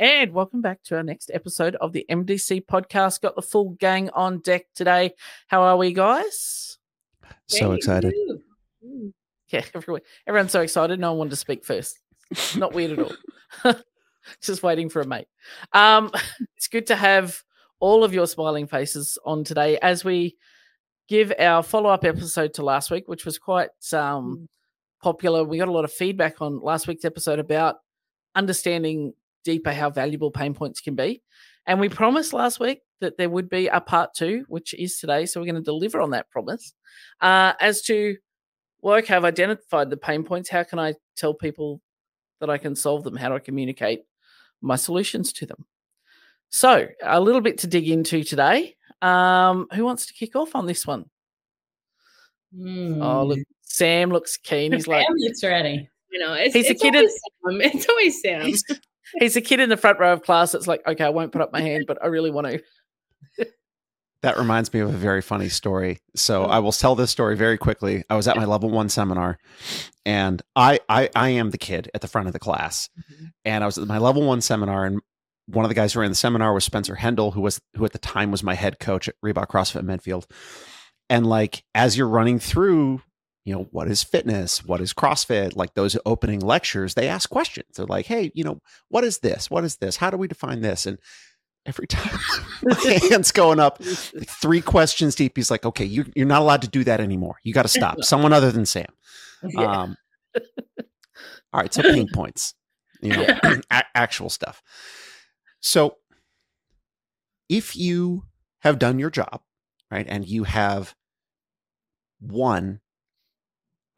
And welcome back to our next episode of the MDC podcast. Got the full gang on deck today. How are we, guys? So excited. Yeah, everyone, everyone's so excited. No one wanted to speak first. Not weird at all. Just waiting for a mate. Um, it's good to have all of your smiling faces on today as we give our follow up episode to last week, which was quite um, popular. We got a lot of feedback on last week's episode about understanding deeper how valuable pain points can be. And we promised last week that there would be a part two, which is today. So we're going to deliver on that promise. Uh, as to, well, okay, I've identified the pain points. How can I tell people that I can solve them? How do I communicate my solutions to them? So, a little bit to dig into today. Um, who wants to kick off on this one? Oh, look, Sam looks keen. He's like, Sam looks ready. You know, it's, He's a kid always Sam. It's always Sam. He's, a kid in the front row of class that's like, okay, I won't put up my hand, but I really want to. That reminds me of a very funny story. So Oh. I will tell this story very quickly. I was at my level one seminar, and I I, I am the kid at the front of the class, mm-hmm. and I was at my level one seminar, and one of the guys who ran the seminar was Spencer Hendel, who was who at the time was my head coach at Reebok CrossFit Medfield. And like as you're running through, you know, what is fitness? What is CrossFit? Like those opening lectures, they ask questions. They're like, hey, you know, what is this? What is this? How do we define this? And every time my hand's going up, like three questions deep, he's like, okay, you, you're not allowed to do that anymore. You got to stop. Someone other than Sam. Yeah. Um, all right, so pain points, you know, a- actual stuff. So if you have done your job, right, and you have one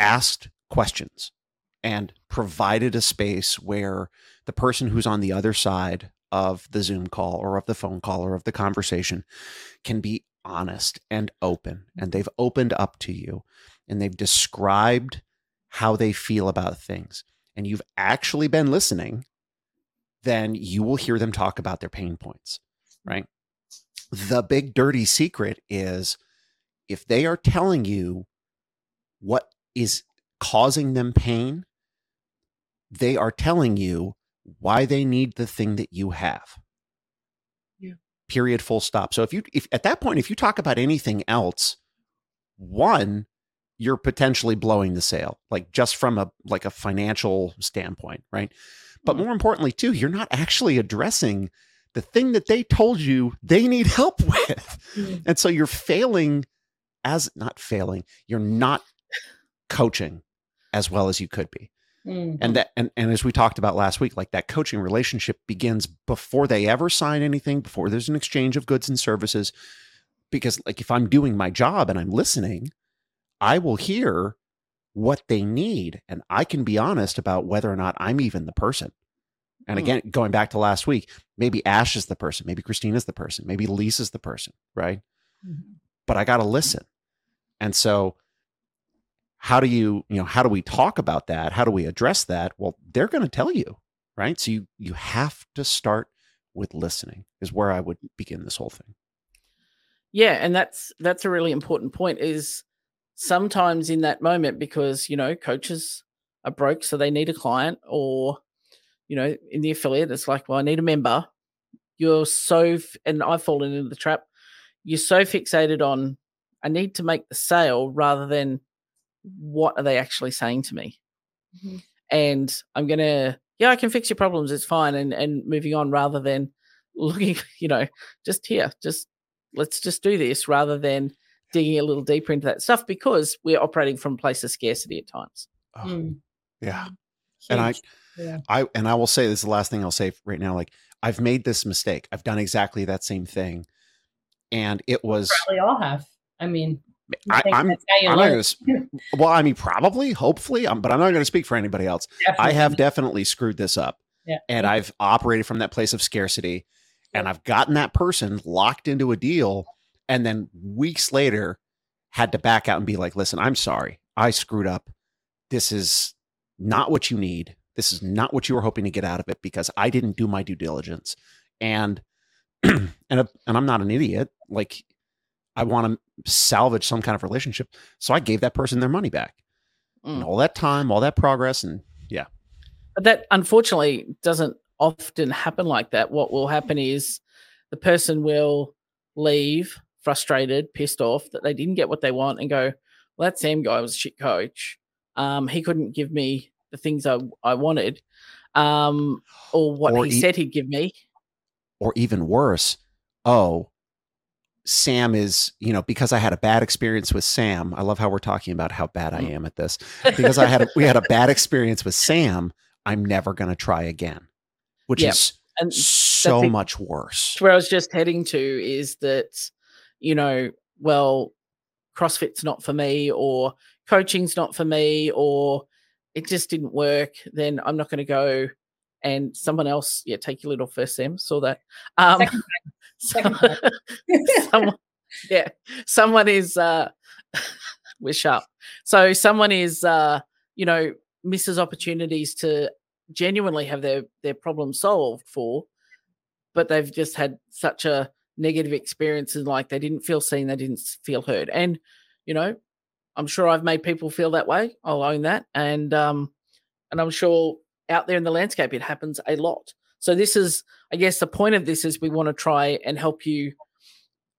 asked questions and provided a space where the person who's on the other side of the Zoom call or of the phone call or of the conversation can be honest and open. And they've opened up to you and they've described how they feel about things. And you've actually been listening then you will hear them talk about their pain points right? The big dirty secret is if they are telling you what is causing them pain they are telling you why they need the thing that you have. Yeah. period full stop. So if you if at that point if you talk about anything else one you're potentially blowing the sale like just from a like a financial standpoint right? But more importantly too you're not actually addressing the thing that they told you they need help with. Mhm. and so you're failing as not failing you're not coaching as well as you could be Mm. and that and, and as we talked about last week like that coaching relationship begins before they ever sign anything before there's an exchange of goods and services because like if i'm doing my job and i'm listening i will hear what they need and i can be honest about whether or not i'm even the person and Hmm. again going back to last week maybe ash is the person maybe christina's the person maybe lisa's the person right Mhm. but I got to listen. And so how do you, you know, how do we talk about that? How do we address that? Well, they're going to tell you, right? So you you have to start with listening is where I would begin this whole thing. Yeah, and that's that's a really important point. Is sometimes in that moment because you know coaches are broke, so they need a client, or you know in the affiliate, it's like, well, I need a member. You're so, and I've fallen into the trap. You're so fixated on, I need to make the sale rather than what are they actually saying to me, Mhm. and I'm gonna, yeah, I can fix your problems. It's fine, and and moving on rather than looking, you know, just here, just let's just do this rather than digging a little deeper into that stuff because we're operating from a place of scarcity at times. Mm. Yeah. And I Yeah. I and I will say this is the last thing I'll say right now like I've made this mistake. I've done exactly that same thing. And it was Probably all have. I mean, I I, think I'm that's how I'm not going to well, I mean probably, hopefully, um, but I'm not going to speak for anybody else. I have definitely screwed this up. Yeah. And I've operated from that place of scarcity and I've gotten that person locked into a deal and then weeks later had to back out and be like, "Listen, I'm sorry. I screwed up. This is not what you need. This is not what you were hoping to get out of it because I didn't do my due diligence." And and a, and I'm not an idiot. Like I want to salvage some kind of relationship, so I gave that person their money back. And Mm. all that time, all that progress and yeah. But that unfortunately doesn't often happen like that. What will happen is the person will leave frustrated, pissed off that they didn't get what they want and go, well, that Sam guy was a shit coach. Um, he couldn't give me the things I, I wanted um, or what Or he e- said he'd give me. or even worse, oh, Sam is, you know, because I had a bad experience with Sam. I love how we're talking about how bad I Mm. am at this. Because I had a, we had a bad experience with Sam, I'm never going to try again, which Yeah, is and so it. much worse. where I was just heading to is that, you know, well, CrossFit's not for me, or coaching's not for me, or it just didn't work. Then I'm not going to go. And someone else, yeah, take your little first Sam. Saw that. Um, Someone, yeah, someone is uh, we're sharp. So someone is uh, you know, misses opportunities to genuinely have their their problem solved for, but they've just had such a negative experience and like they didn't feel seen, they didn't feel heard. And, you know, I'm sure I've made people feel that way. I'll own that. And um and I'm sure out there in the landscape it happens a lot. So this is I guess the point of this is we want to try and help you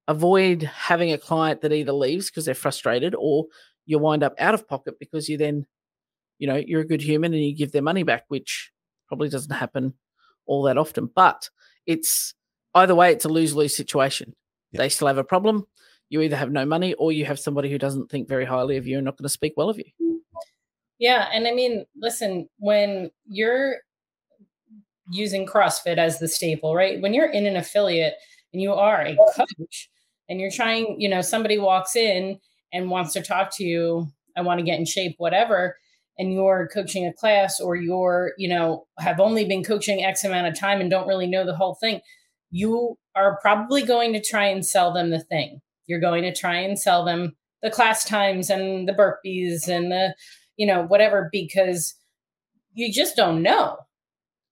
avoid having a client that either leaves because they're frustrated or you wind up out of pocket because you then, you know, you're a good human and you give their money back, which probably doesn't happen all that often. But it's either way, it's a lose lose situation. Yeah. They still have a problem. You either have no money or you have somebody who doesn't think very highly of you and not going to speak well of you. Yeah, and I mean, listen, when you're using CrossFit as the staple, right? When you're in an affiliate and you are a coach and you're trying, you know, somebody walks in and wants to talk to you, I want to get in shape, whatever, and you're coaching a class or you're, you know, have only been coaching X amount of time and don't really know the whole thing, you are probably going to try and sell them the thing. You're going to try and sell them the class times and the burpees and the you know, whatever, because you just don't know.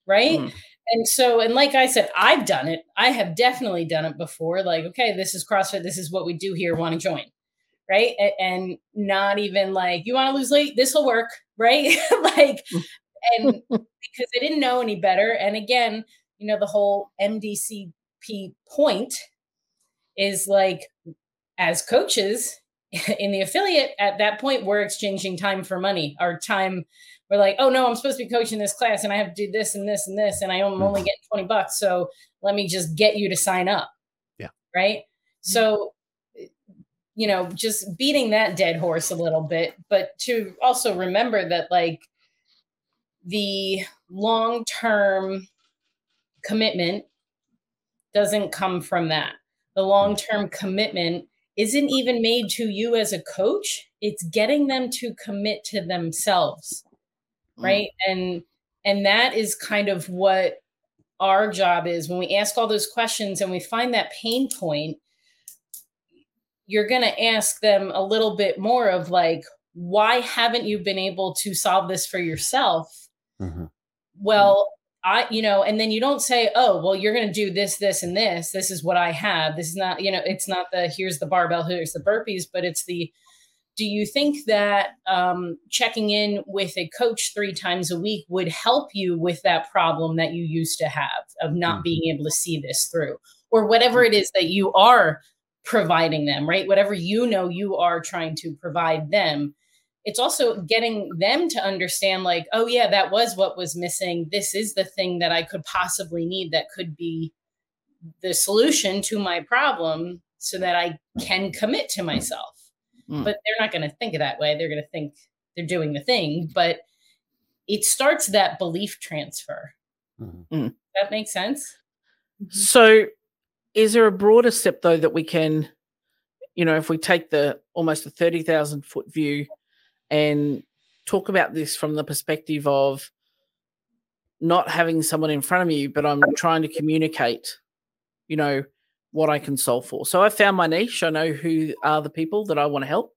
Right. Mm. And so, and like I said, I've done it. I have definitely done it before. Like, okay, this is CrossFit. This is what we do here. Want to join. Right. A- And not even like, you want to lose weight? This will work. Right. like, and because I didn't know any better. And again, you know, the whole MDCP point is like, as coaches, in the affiliate at that point we're exchanging time for money our time we're like oh no i'm supposed to be coaching this class and i have to do this and this and this and i'm hmm. only getting 20 bucks so let me just get you to sign up. Yeah. right? Hmm. So you know just beating that dead horse a little bit but to also remember that like the long term commitment doesn't come from that. The hmm. long term commitment isn't even made to you as a coach. It's getting them to commit to themselves Mm. right? And and that is kind of what our job is. When we ask all those questions and we find that pain point you're going to ask them a little bit more of like why haven't you been able to solve this for yourself? Mhm. well i you know and then you don't say oh well you're going to do this this and this. This is what i have. This is not you know it's not the here's the barbell here's the burpees but it's the do you think that um, checking in with a coach three times a week would help you with that problem that you used to have of not Mhm. being able to see this through? Or whatever it is that you are providing them right? Whatever you know you are trying to provide them. It's also getting them to understand like oh yeah that was what was missing. This is the thing that i could possibly need that could be the solution to my problem so that i can commit to myself Mm. but they're not going to think of that way. They're going to think they're doing the thing but it starts that belief transfer. Mhm. that makes sense? So, is there a broader step though that we can, you know, if we take the almost a thirty thousand foot view and talk about this from the perspective of not having someone in front of you, but I'm trying to communicate, you know, what I can solve for. So I found my niche. I know who are the people that I want to help.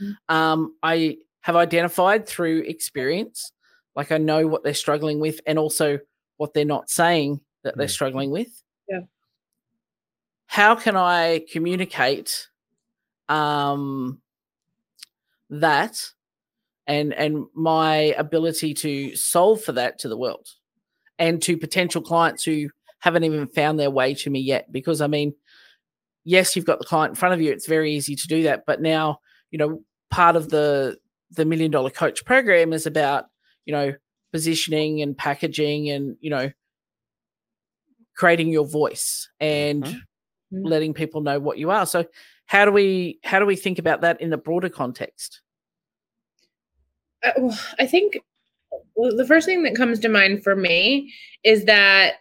Mm. Um, I have identified through experience, like I know what they're struggling with, and also what they're not saying that they're Mm. struggling with. Yeah. How can I communicate um, that and and my ability to solve for that to the world? and to potential clients who haven't even found their way to me yet. Because I mean, yes, you've got the client in front of you. It's very easy to do that. But now, you know, part of the the million dollar coach program is about, you know, positioning and packaging and, you know, creating your voice and Mhm. Mhm. letting people know what you are. So how do we how do we think about that in the broader context? Uh, well, I think well, the first thing that comes to mind for me is that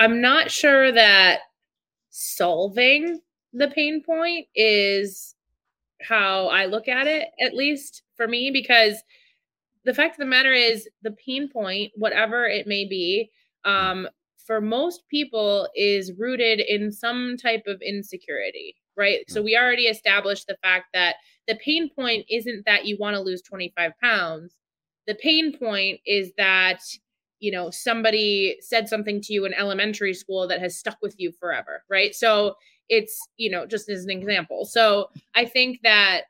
I'm not sure that solving the pain point is how I look at it, at least for me, because the fact of the matter is the pain point, whatever it may be, um, for most people is rooted in some type of insecurity, right? So we already established the fact that the pain point isn't that you want to lose 25 pounds. The pain point is that, you know, somebody said something to you in elementary school that has stuck with you forever, right? So it's, you know, just as an example. So I think that,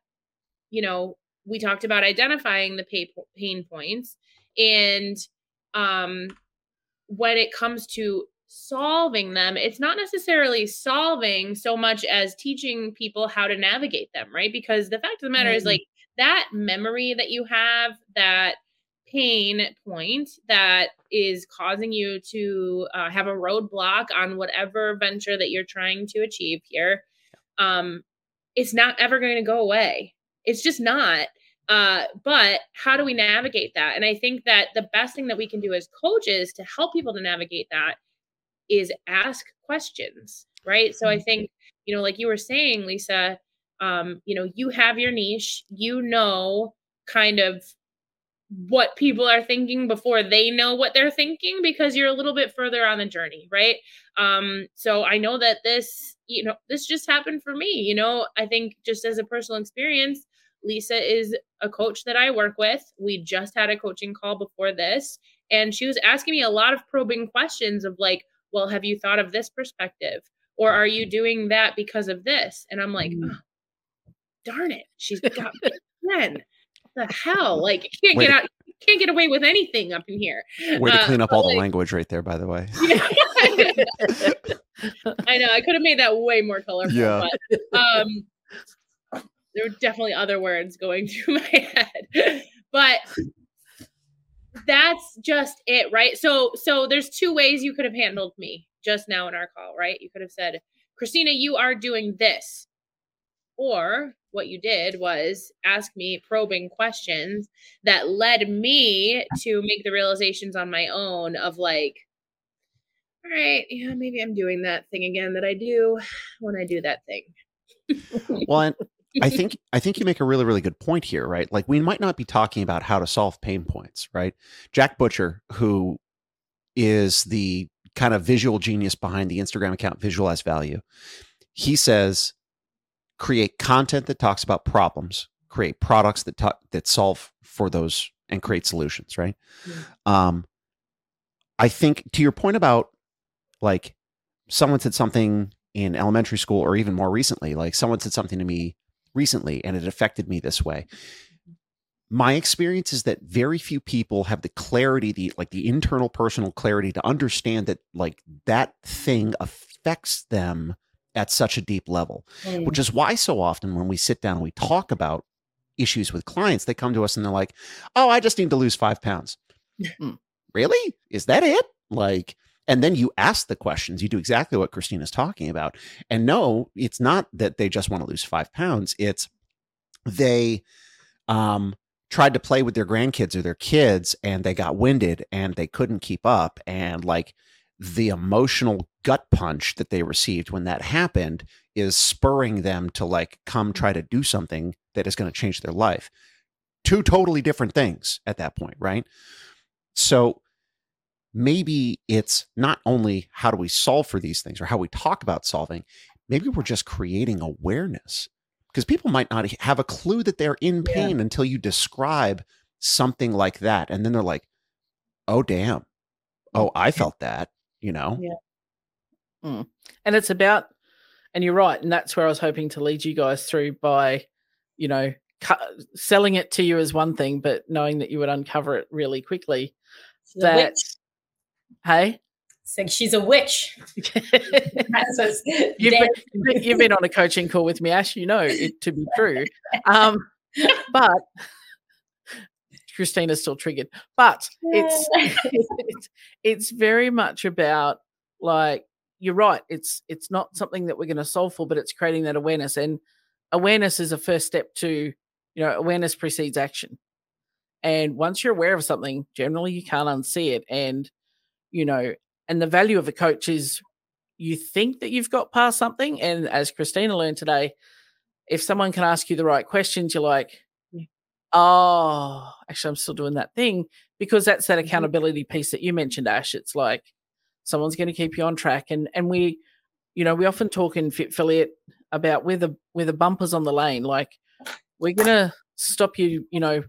you know, we talked about identifying the pay, pain points and um when it comes to solving them it's not necessarily solving so much as teaching people how to navigate them right because the fact of the matter is Mm. like that memory that you have that pain point that is causing you to uh, have a roadblock on whatever venture that you're trying to achieve here um it's not ever going to go away it's just not uh, but how do we navigate that? And I think that the best thing that we can do as coaches to help people to navigate that is ask questions, right? So I think, you know, like you were saying, Lisa, um, you know, you have your niche, you know, kind of what people are thinking before they know what they're thinking because you're a little bit further on the journey, right? Um, so I know that this, you know, this just happened for me, you know, I think just as a personal experience, Lisa is a coach that I work with. We just had a coaching call before this, and she was asking me a lot of probing questions of like, well, have you thought of this perspective? Or are you doing that because of this? And I'm like, oh, darn it, she's got me again. The hell? Like, you can't Way get out, you can't get away with anything up in here. Way to Uh, clean up all the language right there, by the way. I know I could have made that way more colorful. Yeah. But, um, there were definitely other words going through my head, but that's just it, right? So, so there's two ways you could have handled me just now in our call, right? You could have said, Christina, you are doing this, or what you did was ask me probing questions that led me to make the realizations on my own of like all right, yeah, maybe I'm doing that thing again that I do when I do that thing. Well, I think I think you make a really really good point here, right? Like we might not be talking about how to solve pain points, right? Jack Butcher, who is the kind of visual genius behind the Instagram account Visualize Value, he says create content that talks about problems, create products that talk that solve for those and create solutions, right? Um I think to your point about like someone said something in elementary school or even more recently like someone said something to me recently and it affected me this way my experience is that very few people have the clarity the like the internal personal clarity to understand that like that thing affects them at such a deep level Mm. which is why so often when we sit down and we talk about issues with clients they come to us and they're like oh i just need to lose five pounds. Hmm. really? Is that it? Like and then you ask the questions. You do exactly what christina's talking about. And no it's not that they just want to lose five pounds. It's they um tried to play with their grandkids or their kids and they got winded and they couldn't keep up. And like the emotional gut punch that they received when that happened is spurring them to like come mm-hmm. try to do something that is going to change their life. Two totally different things at that point right? So maybe it's not only how do we solve for these things or how we talk about solving maybe we're just creating awareness. Because people might not have a clue that they're in Yeah. pain until you describe something like that and then they're like oh damn. Oh i felt that you know? Yeah. And it's about and you're right and that's where i was hoping to lead you guys through by you know cu- selling it to you as one thing but knowing that you would uncover it really quickly The that. Hey, it's like she's a witch. you've, been, you've been on a coaching call with me, Ash. You know it to be true. Um, but Christina's still triggered. But it's, it's it's very much about like you're right. It's it's not something that we're going to solve for, but it's creating that awareness. And awareness is a first step to you know awareness precedes action. And once you're aware of something, generally you can't unsee it. And you know, and the value of a coach is you think that you've got past something. And as Christina learned today, if someone can ask you the right questions, you're like, oh, actually, I'm still doing that thing because that's that mm-hmm. accountability piece that you mentioned, Ash. It's like someone's going to keep you on track. And, and we, you know, we often talk in FitFilliate about where the, where the bumpers on the lane, like we're going to stop you, you know,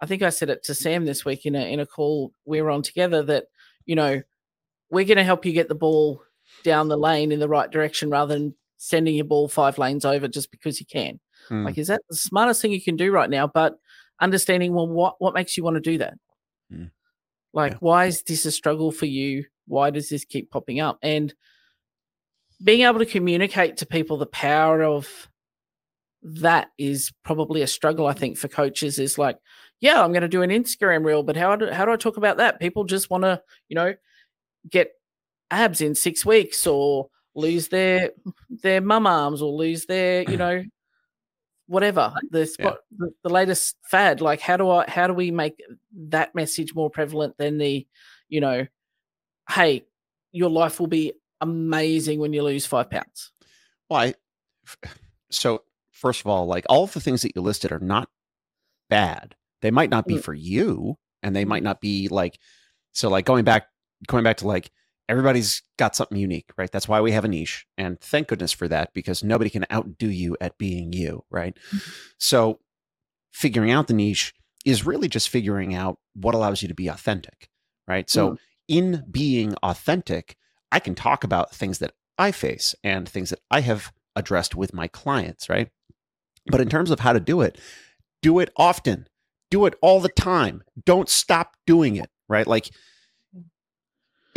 I think I said it to Sam this week in a, in a call we were on together that, you know, we're going to help you get the ball down the lane in the right direction rather than sending your ball five lanes over just because you can. Mm. Like, is that the smartest thing you can do right now? But understanding, well, what what makes you want to do that? Mm. Like, yeah. why is this a struggle for you? Why does this keep popping up? And being able to communicate to people the power of that is probably a struggle i think for coaches is like yeah i'm going to do an instagram reel but how do, how do i talk about that people just want to you know get abs in six weeks or lose their their mum arms or lose their you know whatever the spot yeah. the, the, latest fad like how do i how do we make that message more prevalent than the you know hey your life will be amazing when you lose five pounds well so first of all like all of the things that you listed are not bad they might not be mm. for you and they might mm. not be like so like going back going back to like everybody's got something unique, right? That's why we have a niche. And thank goodness for that because nobody can outdo you at being you, right? Mm-hmm. So figuring out the niche is really just figuring out what allows you to be authentic, right? So mm. In being authentic, I can talk about things that I face and things that I have addressed with my clients, right? But in terms of how to do it, do it often. Do it all the time. Don't stop doing it, right? Like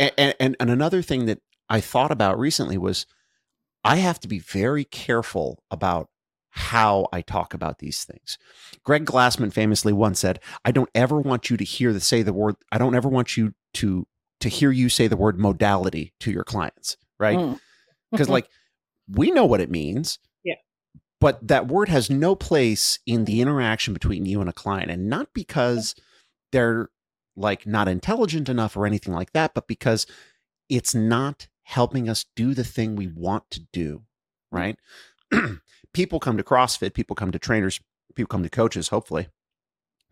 and, and, and another thing that I thought about recently was I have to be very careful about how I talk about these things. Greg Glassman famously once said, "I don't ever want you to hear the say the word. I don't ever want you to to hear you say the word modality to your clients, right? Because mm. like we know what it means, yeah, but that word has no place in the interaction between you and a client, and not because they're like not intelligent enough or anything like that, but because it's not helping us do the thing we want to do, mm. right? people come to CrossFit, people come to trainers, people come to coaches, hopefully,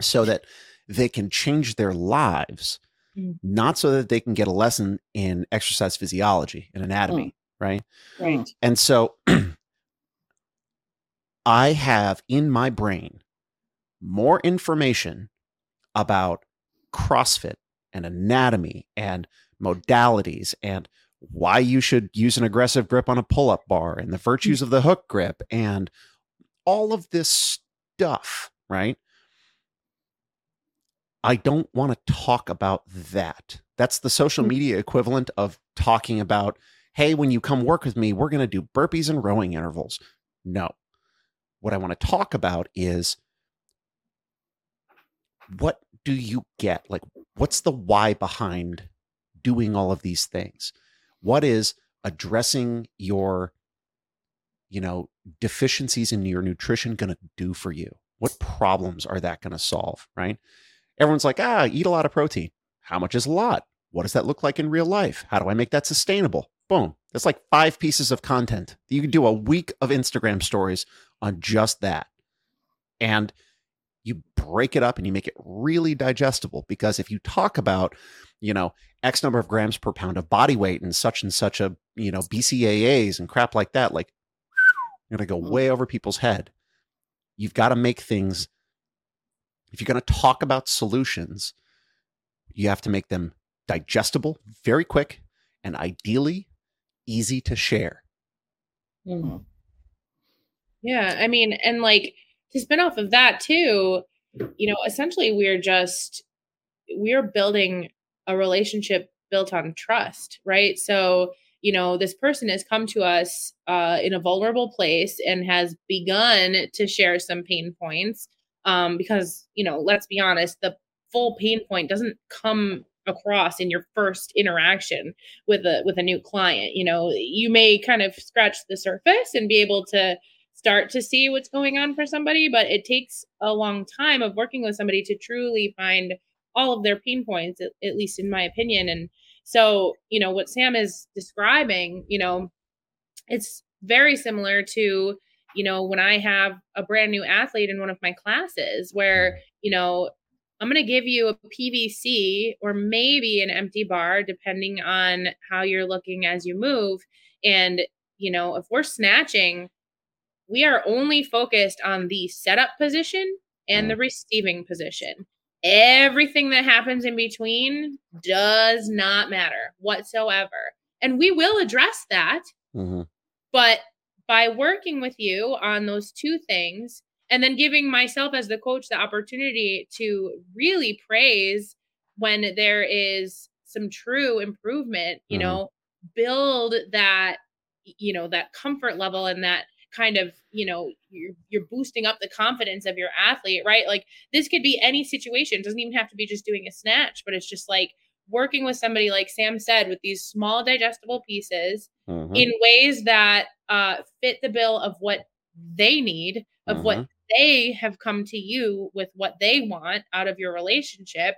so that they can change their lives, mm. not so that they can get a lesson in exercise physiology and anatomy, mm. right? Right. And so I have in my brain more information about CrossFit and anatomy and modalities and why you should use an aggressive grip on a pull up bar and the virtues of the hook grip and all of this stuff, right? I don't want to talk about that. That's the social mm. media equivalent of talking about, hey, when you come work with me, we're going to do burpees and rowing intervals. No. What I want to talk about is what do you get? Like, what's the why behind doing all of these things? What is addressing your, you know, deficiencies in your nutrition going to do for you? What problems are that going to solve? Right? Everyone's like, ah, eat a lot of protein. How much is a lot? What does that look like in real life? How do I make that sustainable? Boom. That's like five pieces of content. You can do a week of Instagram stories on just that. And you break it up and you make it really digestible because if you talk about you know x number of grams per pound of body weight and such and such a you know bcaas and crap like that like you're going to go mm. way over people's head you've got to make things if you're going to talk about solutions you have to make them digestible very quick and ideally easy to share mm-hmm. yeah i mean and like to spin off of that too, you know, essentially we're just we're building a relationship built on trust, right? So, you know, this person has come to us uh, in a vulnerable place and has begun to share some pain points. Um, because, you know, let's be honest, the full pain point doesn't come across in your first interaction with a with a new client. You know you may kind of scratch the surface and be able to start to see what's going on for somebody but it takes a long time of working with somebody to truly find all of their pain points at, at least in my opinion. And so you know what sam is describing you know it's very similar to you know when i have a brand new athlete in one of my classes where you know I'm going to give you a PVC or maybe an empty bar, depending on how you're looking as you move. And, you know, if we're snatching, we are only focused on the setup position and the mm. receiving position. Everything that happens in between does not matter whatsoever. And we will address that. Mm-hmm. But by working with you on those two things, and then giving myself as the coach the opportunity to really praise when there is some true improvement you mm-hmm. know build that you know that comfort level and that kind of you know you're, you're boosting up the confidence of your athlete right like this could be any situation it doesn't even have to be just doing a snatch but it's just like working with somebody like sam said with these small digestible pieces mm-hmm. in ways that uh, fit the bill of what they need of mm-hmm. what they have come to you with what they want out of your relationship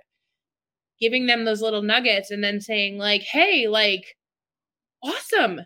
giving them those little nuggets and then saying like hey like awesome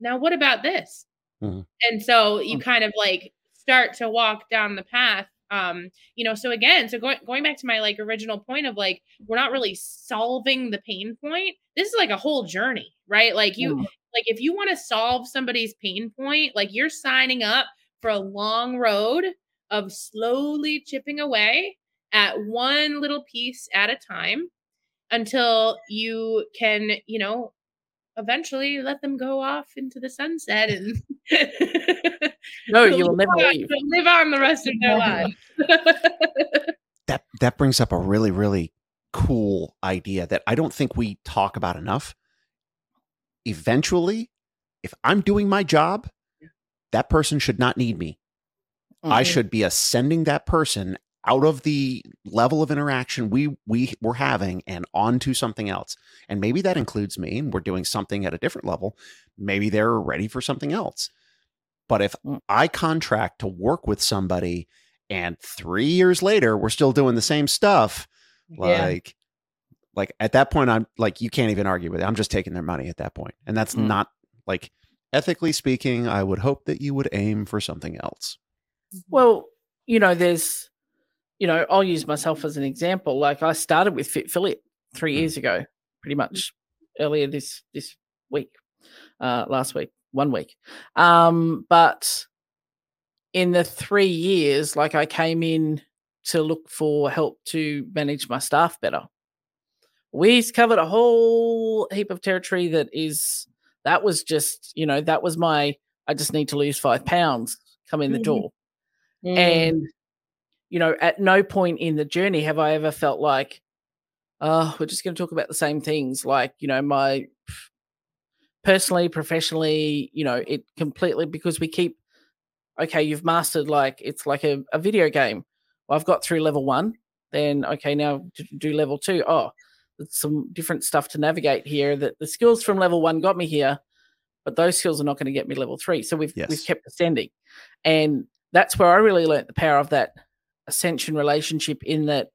now what about this mm-hmm. and so you kind of like start to walk down the path um you know so again so going going back to my like original point of like we're not really solving the pain point this is like a whole journey right like you mm-hmm. like if you want to solve somebody's pain point like you're signing up for a long road of slowly chipping away at one little piece at a time until you can, you know, eventually let them go off into the sunset and no, you will never leave. Live on the rest of their lives. that that brings up a really, really cool idea that I don't think we talk about enough. Eventually, if I'm doing my job that person should not need me. Mm-hmm. I should be ascending that person out of the level of interaction we we were having and onto something else. And maybe that includes me and we're doing something at a different level. Maybe they're ready for something else. But if mm. I contract to work with somebody and 3 years later we're still doing the same stuff, like yeah. like at that point I'm like you can't even argue with it. I'm just taking their money at that point. And that's mm. not like ethically speaking, I would hope that you would aim for something else. Well, you know, there's, you know, I'll use myself as an example. Like I started with Fit 3 mm. years ago, pretty much earlier this this week, uh, last week, one week. Um, but in the three years, like I came in to look for help to manage my staff better. We've covered a whole heap of territory that is that was just, you know, that was my, I just need to lose five pounds, come in the mm-hmm. door. Mm. And, you know, at no point in the journey have I ever felt like, oh, we're just going to talk about the same things. Like, you know, my personally, professionally, you know, it completely because we keep, okay, you've mastered like, it's like a, a video game. Well, I've got through level one. Then, okay, now do level two. Oh, some different stuff to navigate here that the skills from level one got me here, but those skills are not going to get me level three. So we've yes. we've kept ascending. And that's where I really learned the power of that ascension relationship in that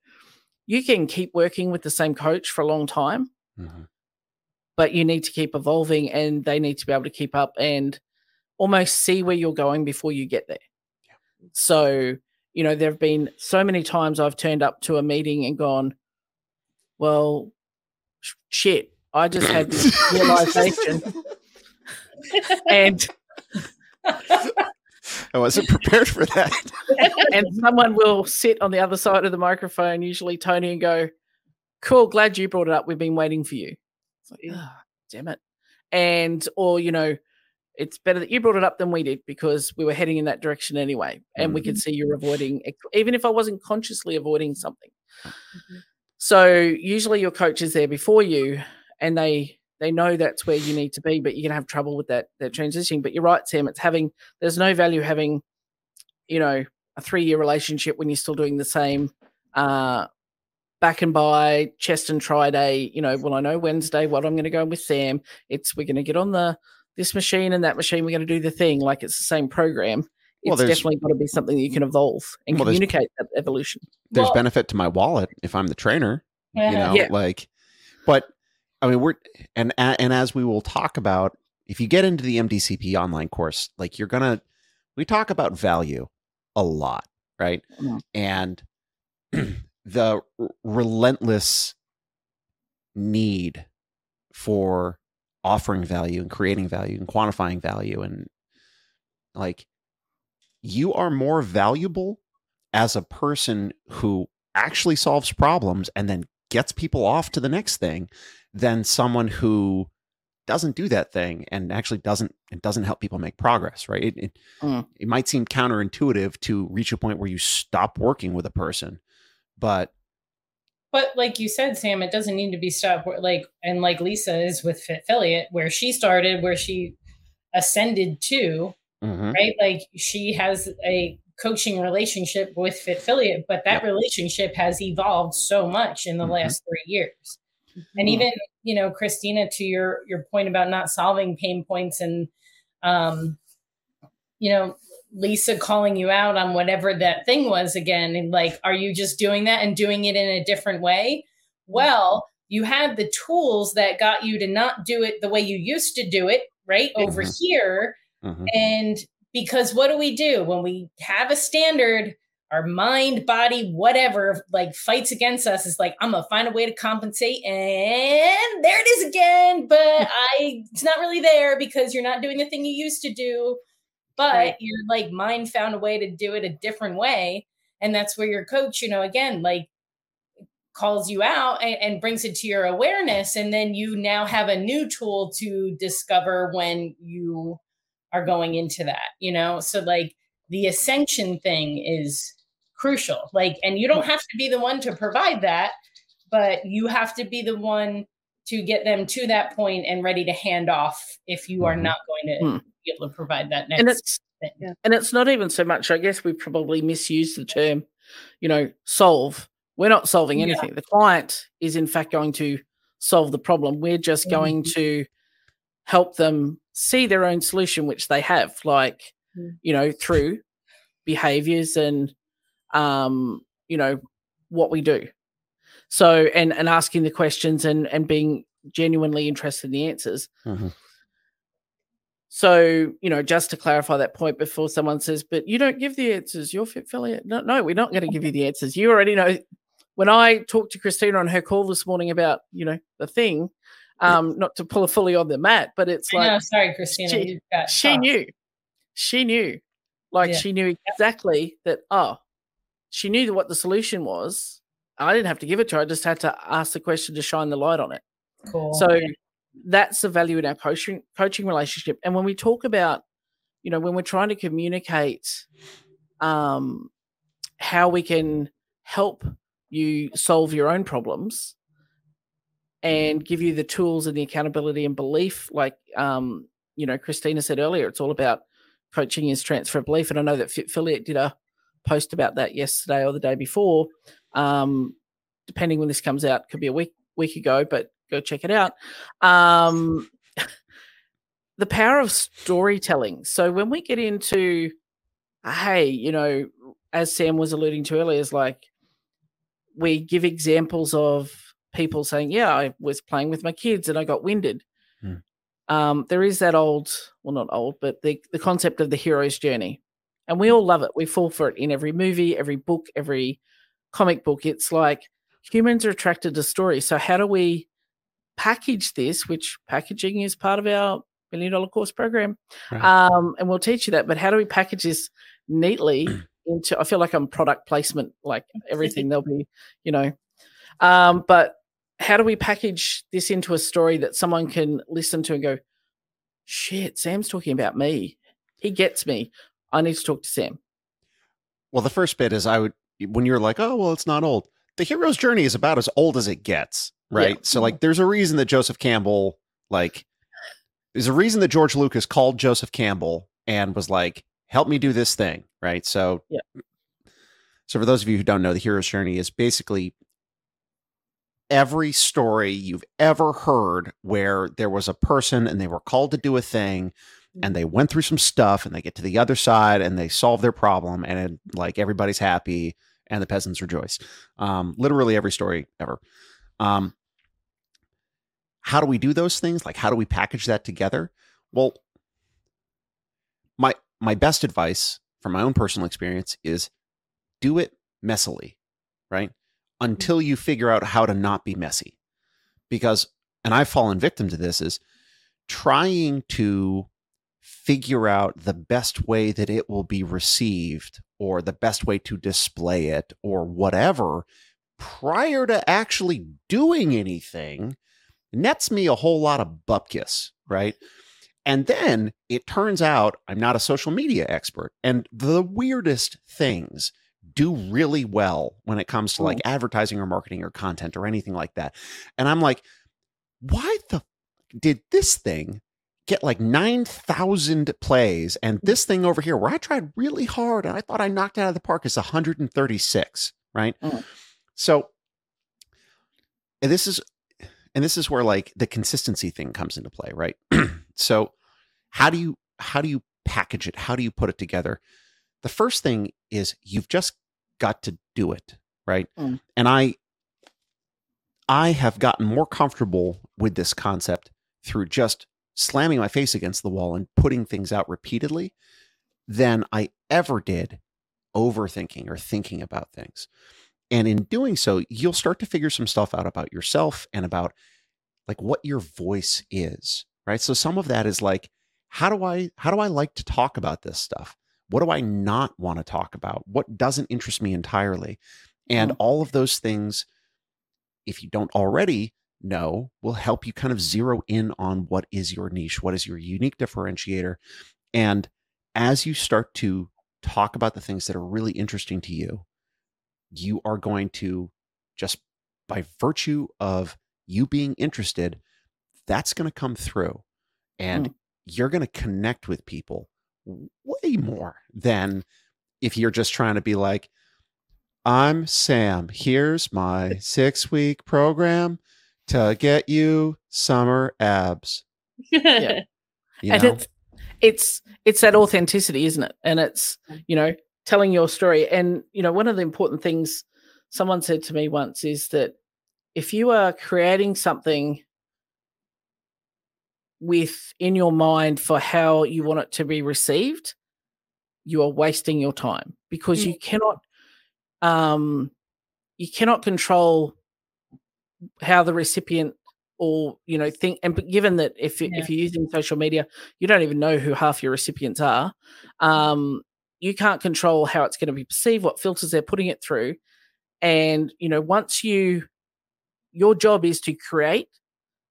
you can keep working with the same coach for a long time, mm-hmm. But you need to keep evolving and they need to be able to keep up and almost see where you're going before you get there. Yeah. So, you know, there have been so many times I've turned up to a meeting and gone, well, shit, I just had this realization. and I wasn't prepared for that. and someone will sit on the other side of the microphone, usually Tony, and go, Cool, glad you brought it up. We've been waiting for you. Like, oh, damn it. And, or, you know, it's better that you brought it up than we did because we were heading in that direction anyway. And mm-hmm. we could mm-hmm. see you're avoiding, even if I wasn't consciously avoiding something. Mm-hmm. So usually your coach is there before you and they they know that's where you need to be, but you're gonna have trouble with that that transitioning. But you're right, Sam. It's having there's no value having, you know, a three year relationship when you're still doing the same uh back and by chest and try day, you know, well, I know Wednesday what I'm gonna go with Sam. It's we're gonna get on the this machine and that machine, we're gonna do the thing, like it's the same program. It's Well, definitely got to be something that you can evolve and Well, communicate that evolution. There's Well- benefit to my wallet if I'm the trainer. you know Yeah. like but i mean we're and and as we will talk about if you get into the mdcp online course like you're gonna we talk about value a lot right Mhm. and the r- relentless need for offering value and creating value and quantifying value and like you are more valuable as a person who actually solves problems and then gets people off to the next thing than someone who doesn't do that thing and actually doesn't it doesn't help people make progress right it, it, Mm. it might seem counterintuitive to reach a point where you stop working with a person but But like you said, Sam, it doesn't need to be stopped. where- Like and like Lisa is with FitFilliate, where she started, where she ascended to, mhm, right? Like she has a coaching relationship with FitFilliate, but that relationship has evolved so much in the Mhm. last three years. And Mhm. even you know, Christina, to your your point about not solving pain points and um, you know, Lisa calling you out on whatever that thing was again, and like, are you just doing that and doing it in a different way? Well, you had the tools that got you to not do it the way you used to do it, right? Over Mhm. here. mhm. And because what do we do when we have a standard? Our mind, body, whatever, like fights against us It's like, I'm gonna find a way to compensate, and there it is again. But I, it's not really there because you're not doing the thing you used to do. But Right. your like mind found a way to do it a different way, and that's where your coach, you know, again, like calls you out and, and brings it to your awareness, and then you now have a new tool to discover when you are going into that, you know? So like the ascension thing is crucial. Like, and you don't have to be the one to provide that, but you have to be the one to get them to that point and ready to hand off if you are Mhm. not going to Hmm. Be able to provide that next and it's thing. Yeah. and it's not even so much. I guess we probably misuse the term, you know, solve. We're not solving Yeah. anything. The client is in fact going to solve the problem. We're just going Mhm. to help them see their own solution, which they have, like Mm. you know, through behaviors and um, you know, what we do. So and and asking the questions and and being genuinely interested in the answers. Mhm. So, you know, just to clarify that point before someone says, but you don't give the answers, you're FitFilliate. No, no, we're not going to give you the answers. You already know. When I talked to Christina on her call this morning about, you know, the thing, um, not to pull a fully on the mat, but it's like know, sorry, Christina. she- she knew. She knew. Like Yeah. she knew exactly that, oh, she knew what the solution was. I didn't have to give it to her. I just had to ask the question to shine the light on it. Cool. So Yeah. That's the value in our coaching coaching relationship. And when we talk about, you know, when we're trying to communicate um how we can help you solve your own problems and give you the tools and the accountability and belief, like um, you know, Christina said earlier, it's all about coaching is transfer of belief. And I know that FitFilliate did a post about that yesterday or the day before. Um, depending when this comes out, could be a week week ago, but go check it out. Um, the power of storytelling. So when we get into, hey, you know, as Sam was alluding to earlier, is like we give examples of people saying, "Yeah, I was playing with my kids and I got winded." Hmm. Um, there is that old, well, not old, but the the concept of the hero's journey, and we all love it. We fall for it in every movie, every book, every comic book. It's like humans are attracted to stories. So how do we package this? Which packaging is part of our million dollar course program, Right. um, and we'll teach you that. But how do we package this neatly into? I feel like I'm product placement, like everything. There'll be, you know, um, but how do we package this into a story that someone can listen to and go, shit, Sam's talking about me. He gets me. I need to talk to Sam. Well, the first bit is I would when you're like, oh well, it's not old. The hero's journey is about as old as it gets. right? Yeah. So like there's a reason that Joseph Campbell like there's a reason that George Lucas called Joseph Campbell and was like, "Help me do this thing," right? So Yeah. So for those of you who don't know, the hero's journey is basically every story you've ever heard where there was a person and they were called to do a thing mm-hmm. and they went through some stuff and they get to the other side and they solve their problem and like everybody's happy and the peasants rejoice. Um, literally every story ever. Um, how do we do those things? Like, how do we package that together? Well, my my best advice from my own personal experience is do it messily, right? Until you figure out how to not be messy. Because, and I've fallen victim to this, is trying to figure out the best way that it will be received or the best way to display it or whatever prior to actually doing anything nets me a whole lot of bupkis, right? And then it turns out I'm not a social media expert. And the weirdest things do really well when it comes to like hmm. advertising or marketing or content or anything like that. And I'm like, why the f- did this thing get like 9,000 plays and this thing over here where I tried really hard and I thought I knocked it out of the park is 136, right? Mm. So and this is and this is where like the consistency thing comes into play, right? so how do you how do you package it? How do you put it together? The first thing is you've just got to do it, right? Mm. And I I have gotten more comfortable with this concept through just slamming my face against the wall and putting things out repeatedly than I ever did overthinking or thinking about things. And in doing so, you'll start to figure some stuff out about yourself and about like what your voice is, right? So some of that is like how do I how do I like to talk about this stuff? What do I not want to talk about? What doesn't interest me entirely? And Mhm. all of those things if you don't already know will help you kind of zero in on what is your niche, what is your unique differentiator. And as you start to talk about the things that are really interesting to you, you are going to just by virtue of you being interested, that's going to come through. And mm. you're going to connect with people way more than if you're just trying to be like, I'm Sam. Here's my six week program to get you summer abs. Yeah. You and it's it's it's that authenticity isn't it and it's you know telling your story and you know one of the important things someone said to me once is that if you are creating something with in your mind for how you want it to be received you are wasting your time because Mm. you cannot um you cannot control how the recipient or you know think and given that if Yeah. if you're using social media you don't even know who half your recipients are um you can't control how it's going to be perceived what filters they're putting it through and you know once you your job is to create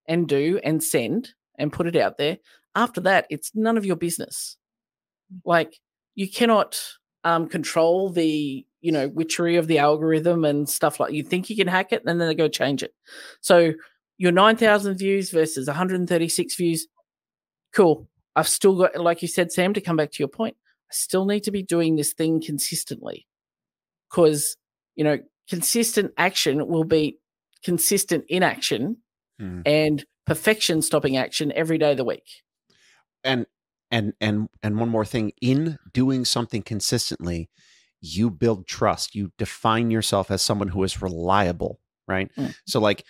and do and send and put it out there after that it's none of your business like you cannot um control the you know witchery of the algorithm and stuff like you think you can hack it and then they go change it. So your 9000 views versus 136 views cool. I've still got like you said sam to come back to your point i still need to be doing this thing consistently. Because you know consistent action will be consistent inaction Hmm. and perfection stopping action every day of the week. And and and and one more thing in doing something consistently you build trust you define yourself as someone who is reliable right? Mm. so like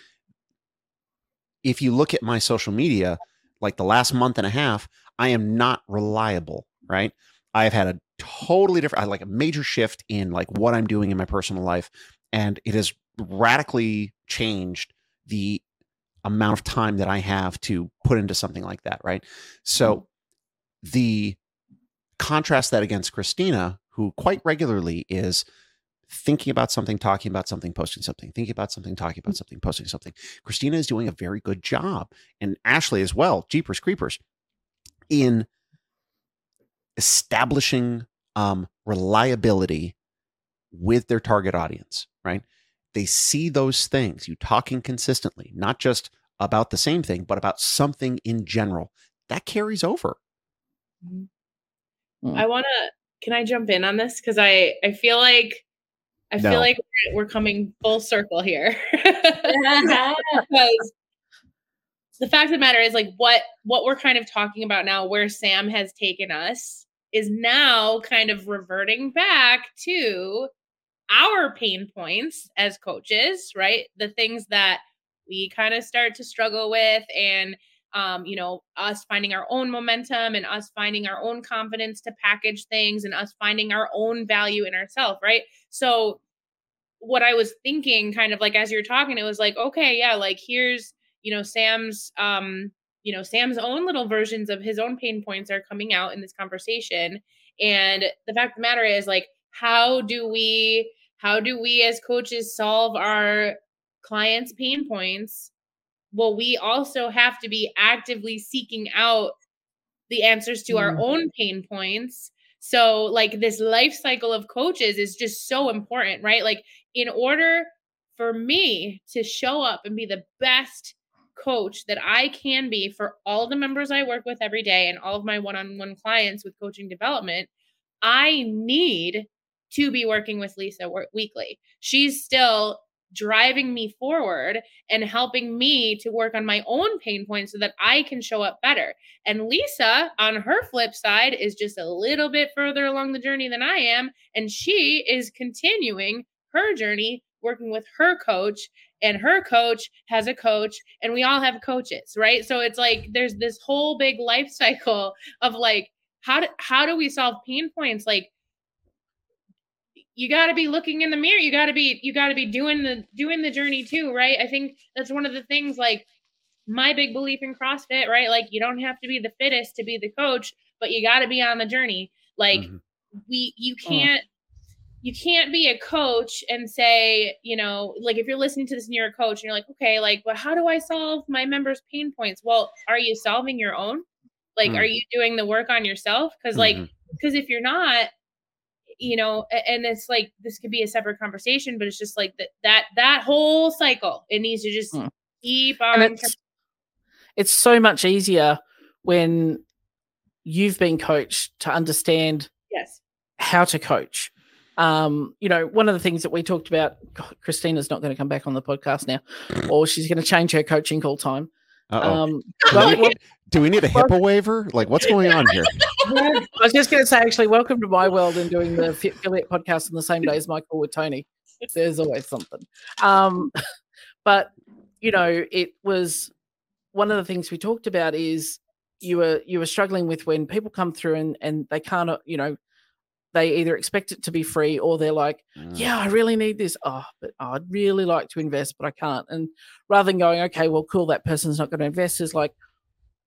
if you look at my social media like the last month and a half i am not reliable right? I've had a totally different I like a major shift in like what i'm doing in my personal life and it has radically changed the amount of time that i have to put into something like that right? So the contrast that against Christina, who quite regularly is thinking about something, talking about something, posting something, thinking about something, talking about something, posting something. Christina is doing a very good job, and Ashley as well, Jeepers Creepers, in establishing um, reliability with their target audience, right? they see those things, you talking consistently, not just about the same thing, but about something in general, that carries over. Mm-hmm. I want to, can I jump in on this? Because I, I feel like, I no. feel like we're coming full circle here. because the fact of the matter is like what what we're kind of talking about now where sam has taken us is now kind of reverting back to our pain points as coaches right the things that we kind of start to struggle with and um, you know us finding our own momentum and us finding our own confidence to package things and us finding our own value in ourselves right? So what i was thinking kind of like as you're talking it was like okay yeah like here's you know sam's um you know sam's own little versions of his own pain points are coming out in this conversation. And the fact of the matter is like how do we how do we as coaches solve our clients pain points well we also have to be actively seeking out the answers to our mm-hmm. own pain points. So like this life cycle of coaches is just so important right? Like in order for me to show up and be the best coach that I can be for all the members I work with every day and all of my one on one clients with coaching development, I need to be working with Lisa weekly. She's still driving me forward and helping me to work on my own pain points so that I can show up better. And Lisa, on her flip side, is just a little bit further along the journey than I am. And she is continuing her journey working with her coach and her coach has a coach and we all have coaches right so it's like there's this whole big life cycle of like how do, how do we solve pain points like you got to be looking in the mirror you got to be you got to be doing the doing the journey too right i think that's one of the things like my big belief in crossfit right like you don't have to be the fittest to be the coach but you got to be on the journey like mm-hmm. we you oh. can't you can't be a coach and say, you know, like if you're listening to this and you're a coach and you're like, okay, like, well, how do I solve my members' pain points? Well, are you solving your own? Like, mm. are you doing the work on yourself? Because, like, because mm-hmm. if you're not, you know, and it's like this could be a separate conversation, but it's just like that that that whole cycle. It needs to just mm. keep on. It's, it's so much easier when you've been coached to understand yes how to coach um, you know, one of the things that we talked about, God, Christina's not going to come back on the podcast now, or she's going to change her coaching call time. Um, do, we, do, we, need a HIPAA waiver? Like, what's going on here? I was just going to say, actually, welcome to my world and doing the affiliate podcast on the same day as my call with Tony. There's always something. Um, but you know, it was one of the things we talked about is you were you were struggling with when people come through and and they can't you know they either expect it to be free or they're like, mm. yeah, I really need this. Oh, but oh, I'd really like to invest, but I can't. And rather than going, okay, well, cool, that person's not going to invest, is like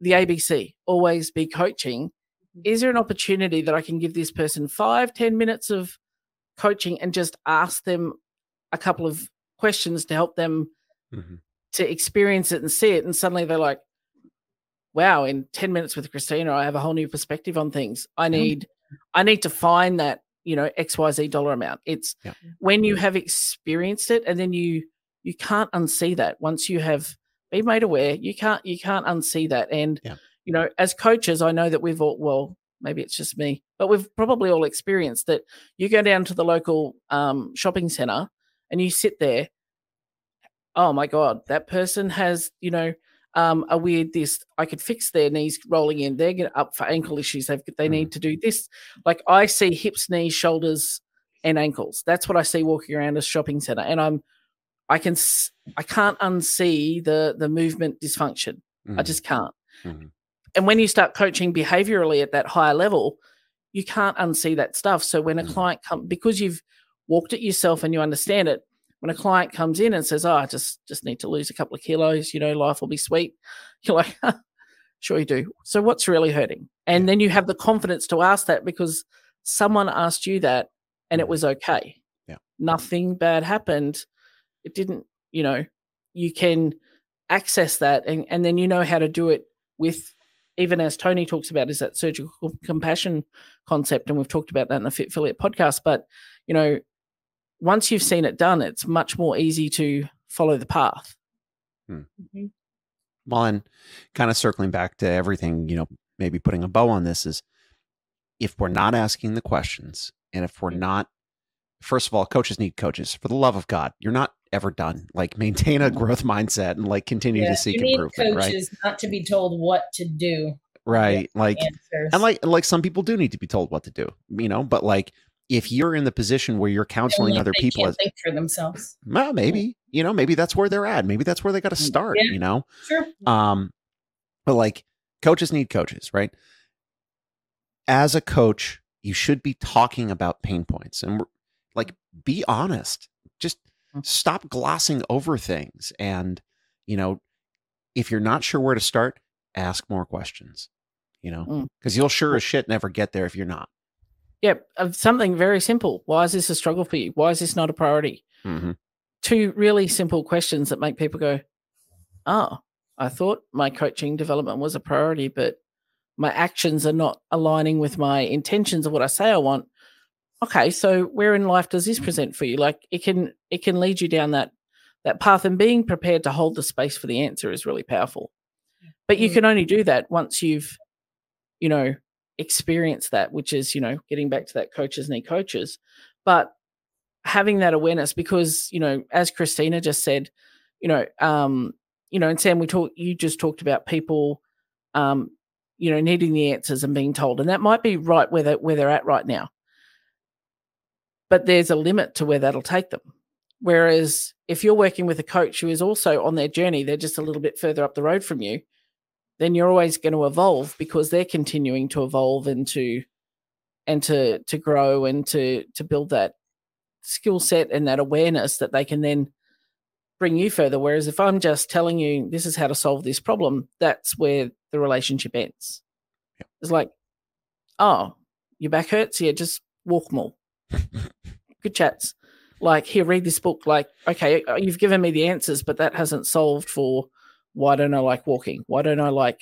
the ABC, always be coaching. Mm-hmm. Is there an opportunity that I can give this person five, ten minutes of coaching and just ask them a couple of questions to help them mm-hmm. to experience it and see it? And suddenly they're like, wow, in 10 minutes with Christina, I have a whole new perspective on things. I need I need to find that, you know, XYZ dollar amount. It's yeah. when you have experienced it and then you you can't unsee that once you have been made aware, you can't you can't unsee that. And yeah. you know, as coaches, I know that we've all well, maybe it's just me, but we've probably all experienced that you go down to the local um, shopping center and you sit there. Oh my God, that person has, you know, um, a weird this. I could fix their knees rolling in. They're getting up for ankle issues. They've, they need mm. to do this. Like I see hips, knees, shoulders, and ankles. That's what I see walking around a shopping center, and I'm, I can, I can't unsee the the movement dysfunction. Mm-hmm. I just can't. Mm-hmm. And when you start coaching behaviorally at that higher level, you can't unsee that stuff. So when a mm-hmm. client comes, because you've walked it yourself and you understand it, when a client comes in and says, "Oh, I just just need to lose a couple of kilos, you know, life will be sweet," you're like, "Sure you do." So what's really hurting? And then you have the confidence to ask that because someone asked you that and it mm. was okay. Yeah. Nothing bad happened. It didn't, you know, you can access that and, and then you know how to do it with even as Tony talks about is that surgical compassion concept and we've talked about that in the FitFilliate podcast but you know once you've seen it done, it's much more easy to follow the path. Mhm. Well, and kind of circling back to everything, you know, maybe putting a bow on this is if we're not asking the questions and if we're not, first of all, coaches need coaches. For the love of God, you're not ever done. Like maintain a growth mindset and like continue Yeah, to seek you need improvement, right? coaches not to be told what to do. Right. Like, Answers. and like, like some people do need to be told what to do, you know, but like if you're in the position where you're counseling other people as, think for themselves. well, maybe, you know, maybe that's where they're at. Maybe that's where they got to start, Yeah. you know? Sure. Um, but like coaches need coaches, right? As a coach, you should be talking about pain points and we're- like be honest. Just Mm. stop glossing over things. And, you know, if you're not sure where to start, ask more questions, you know, Mm. because you'll sure as shit never get there if you're not. Yep, of something very simple. Why is this a struggle for you? Why is this not a priority? Mm-hmm. Two really simple questions that make people go, "Oh, I thought my coaching development was a priority, but my actions are not aligning with my intentions of what I say I want." Okay, so where in life does this present for you? Like it can it can lead you down that that path, and being prepared to hold the space for the answer is really powerful. But you Mm. can only do that once you've, you know, experienced that, which is, you know, getting back to that coaches need coaches. But having that awareness, because, you know, as Christina just said, you know, um, you know, and Sam, we talked you just talked about people um, you know, needing the answers and being told. And that might be right where they're where they're at right now. But there's a limit to where that'll take them. Whereas if you're working with a coach who is also on their journey, they're just a little bit further up the road from you, then you're always going to evolve because they're continuing to evolve and to and to to grow and to to build that skill set and that awareness that they can then bring you further. Whereas if I'm just telling you this is how to solve this problem, that's where the relationship ends. It's like, oh, your back hurts, yeah, just walk more. Good chats. Like, here, read this book. Like, okay, uh, you've given me the answers, but that hasn't solved for why don't I like walking? Why don't I like,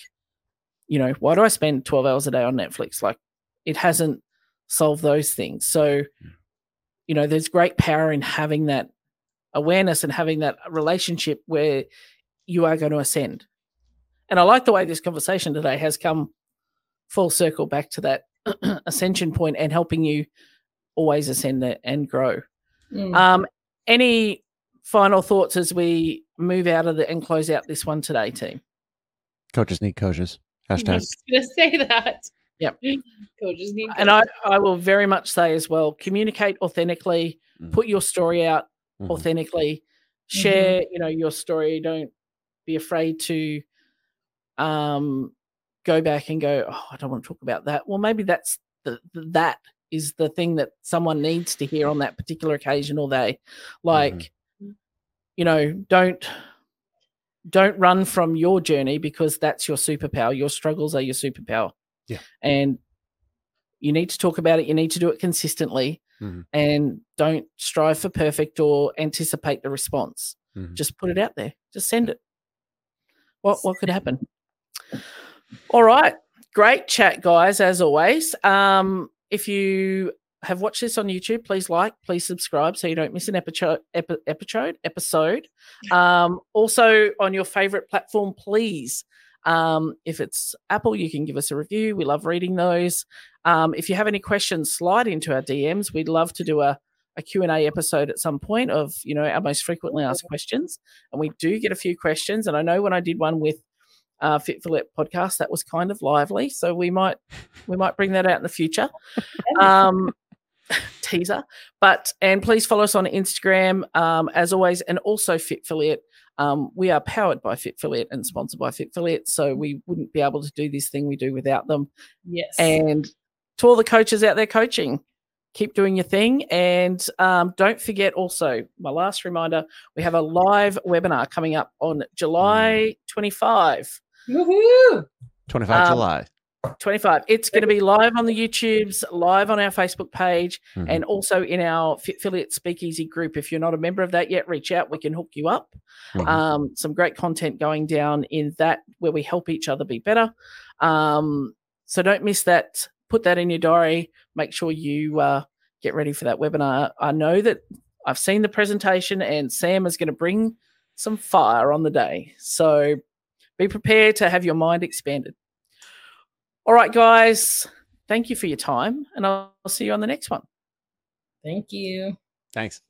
you know, why do I spend 12 hours a day on Netflix? Like, it hasn't solved those things. So, you know, there's great power in having that awareness and having that relationship where you are going to ascend. And I like the way this conversation today has come full circle back to that ascension point and helping you always ascend it and grow. Mm. Um, any final thoughts as we move out of the and close out this one today, team? Coaches need coaches. I Hashtag. was gonna say that. Yep. Coaches need. And I, I will very much say as well communicate authentically, Mhm. put your story out Mhm. authentically, share, you know, your story. Don't be afraid to um go back and go, oh, I don't want to talk about that. Well, maybe that's the, the that is the thing that someone needs to hear on that particular occasion or they like you know, don't don't run from your journey because that's your superpower. Your struggles are your superpower. Yeah. And you need to talk about it. You need to do it consistently Mhm. and don't strive for perfect or anticipate the response. Mhm. Just put it out there. Just send it. What what could happen? All right. Great chat, guys, as always. Um, if you have watched this on YouTube, please like, please subscribe so you don't miss an episode episode episode. Um, also on your favorite platform, please. Um, if it's Apple, you can give us a review. We love reading those. Um, if you have any questions, slide into our DMs. We'd love to do a, a Q&A episode at some point of, you know, our most frequently asked questions. And we do get a few questions. And I know when I did one with uh, FitFilliate podcast, that was kind of lively. So we might we might bring that out in the future. Um, teaser. But and please follow us on Instagram um, as always, and also fit FitFilliate. Um, we are powered by FitFilliate and sponsored by FitFilliate, so we wouldn't be able to do this thing we do without them. yes. And to all the coaches out there coaching, keep doing your thing. And um, don't forget also, my last reminder, we have a live webinar coming up on July 25. Woohoo! 25 Um, July. 25. It's going to be live on the YouTubes, live on our Facebook page, Mhm. and also in our affiliate Speakeasy group. If you're not a member of that yet, reach out. We can hook you up. Mhm. Um, some great content going down in that where we help each other be better. Um, so don't miss that. Put that in your diary. Make sure you uh, get ready for that webinar. I know that I've seen the presentation, and Sam is going to bring some fire on the day. So be prepared to have your mind expanded. All right, guys, thank you for your time, and I'll see you on the next one. Thank you. Thanks.